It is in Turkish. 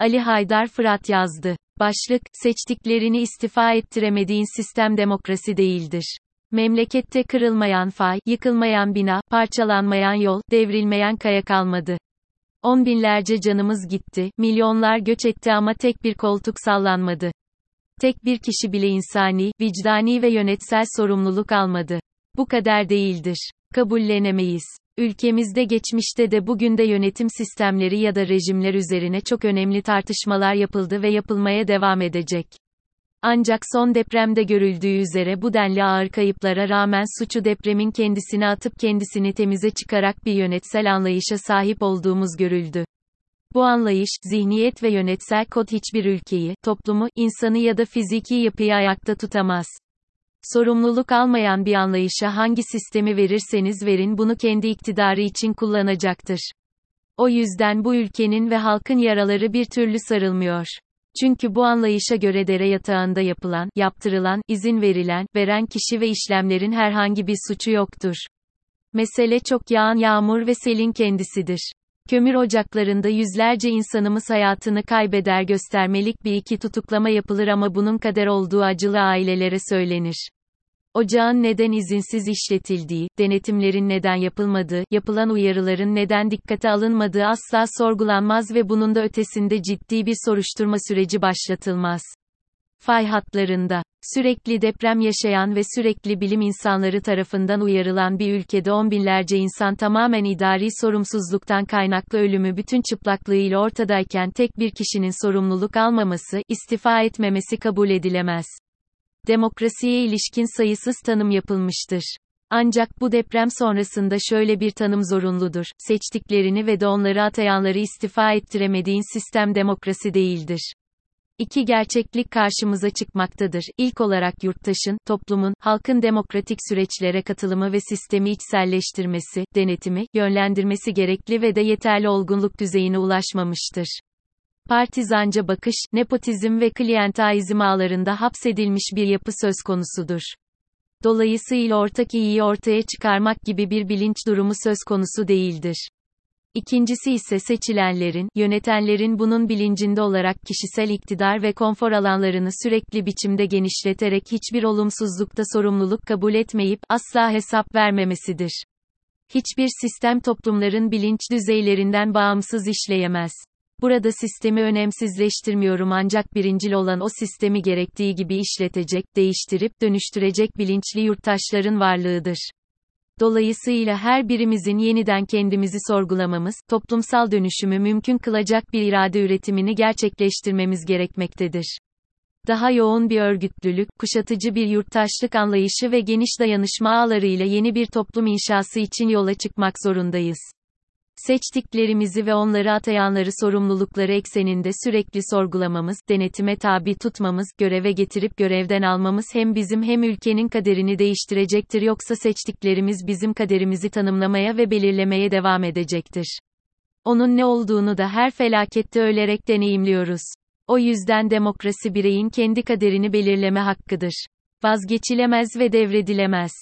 Ali Haydar Fırat yazdı. Başlık, seçtiklerini istifa ettiremediğin sistem demokrasi değildir. Memlekette kırılmayan fay, yıkılmayan bina, parçalanmayan yol, devrilmeyen kaya kalmadı. On binlerce canımız gitti, milyonlar göç etti ama tek bir koltuk sallanmadı. Tek bir kişi bile insani, vicdani ve yönetsel sorumluluk almadı. Bu kader değildir. Kabullenemeyiz. Ülkemizde geçmişte de bugün de yönetim sistemleri ya da rejimler üzerine çok önemli tartışmalar yapıldı ve yapılmaya devam edecek. Ancak son depremde görüldüğü üzere bu denli ağır kayıplara rağmen suçu depremin kendisine atıp kendisini temize çıkarak bir yönetsel anlayışa sahip olduğumuz görüldü. Bu anlayış, zihniyet ve yönetsel kod hiçbir ülkeyi, toplumu, insanı ya da fiziki yapıyı ayakta tutamaz. Sorumluluk almayan bir anlayışa hangi sistemi verirseniz verin bunu kendi iktidarı için kullanacaktır. O yüzden bu ülkenin ve halkın yaraları bir türlü sarılmıyor. Çünkü bu anlayışa göre dere yatağında yapılan, yaptırılan, izin verilen, veren kişi ve işlemlerin herhangi bir suçu yoktur. Mesele çok yağan yağmur ve selin kendisidir. Kömür ocaklarında yüzlerce insanımız hayatını kaybeder göstermelik bir iki tutuklama yapılır ama bunun kader olduğu acılı ailelere söylenir. Ocağın neden izinsiz işletildiği, denetimlerin neden yapılmadığı, yapılan uyarıların neden dikkate alınmadığı asla sorgulanmaz ve bunun da ötesinde ciddi bir soruşturma süreci başlatılmaz. Fay hatlarında, sürekli deprem yaşayan ve sürekli bilim insanları tarafından uyarılan bir ülkede on binlerce insan tamamen idari sorumsuzluktan kaynaklı ölümü bütün çıplaklığıyla ortadayken tek bir kişinin sorumluluk almaması, istifa etmemesi kabul edilemez. Demokrasiye ilişkin sayısız tanım yapılmıştır. Ancak bu deprem sonrasında şöyle bir tanım zorunludur. Seçtiklerini ve de onları atayanları istifa ettiremediğin sistem demokrasi değildir. İki gerçeklik karşımıza çıkmaktadır. İlk olarak yurttaşın, toplumun, halkın demokratik süreçlere katılımı ve sistemi içselleştirmesi, denetimi, yönlendirmesi gerekli ve de yeterli olgunluk düzeyine ulaşmamıştır. Partizanca bakış, nepotizm ve klientelizm ağlarında hapsedilmiş bir yapı söz konusudur. Dolayısıyla ortak iyiyi ortaya çıkarmak gibi bir bilinç durumu söz konusu değildir. İkincisi ise seçilenlerin, yönetenlerin bunun bilincinde olarak kişisel iktidar ve konfor alanlarını sürekli biçimde genişleterek hiçbir olumsuzlukta sorumluluk kabul etmeyip, asla hesap vermemesidir. Hiçbir sistem toplumların bilinç düzeylerinden bağımsız işleyemez. Burada sistemi önemsizleştirmiyorum ancak birincil olan o sistemi gerektiği gibi işletecek, değiştirip dönüştürecek bilinçli yurttaşların varlığıdır. Dolayısıyla her birimizin yeniden kendimizi sorgulamamız, toplumsal dönüşümü mümkün kılacak bir irade üretimini gerçekleştirmemiz gerekmektedir. Daha yoğun bir örgütlülük, kuşatıcı bir yurttaşlık anlayışı ve geniş dayanışma ağlarıyla yeni bir toplum inşası için yola çıkmak zorundayız. Seçtiklerimizi ve onları atayanları sorumlulukları ekseninde sürekli sorgulamamız, denetime tabi tutmamız, göreve getirip görevden almamız hem bizim hem ülkenin kaderini değiştirecektir yoksa seçtiklerimiz bizim kaderimizi tanımlamaya ve belirlemeye devam edecektir. Onun ne olduğunu da her felakette ölerek deneyimliyoruz. O yüzden demokrasi bireyin kendi kaderini belirleme hakkıdır. Vazgeçilemez ve devredilemez.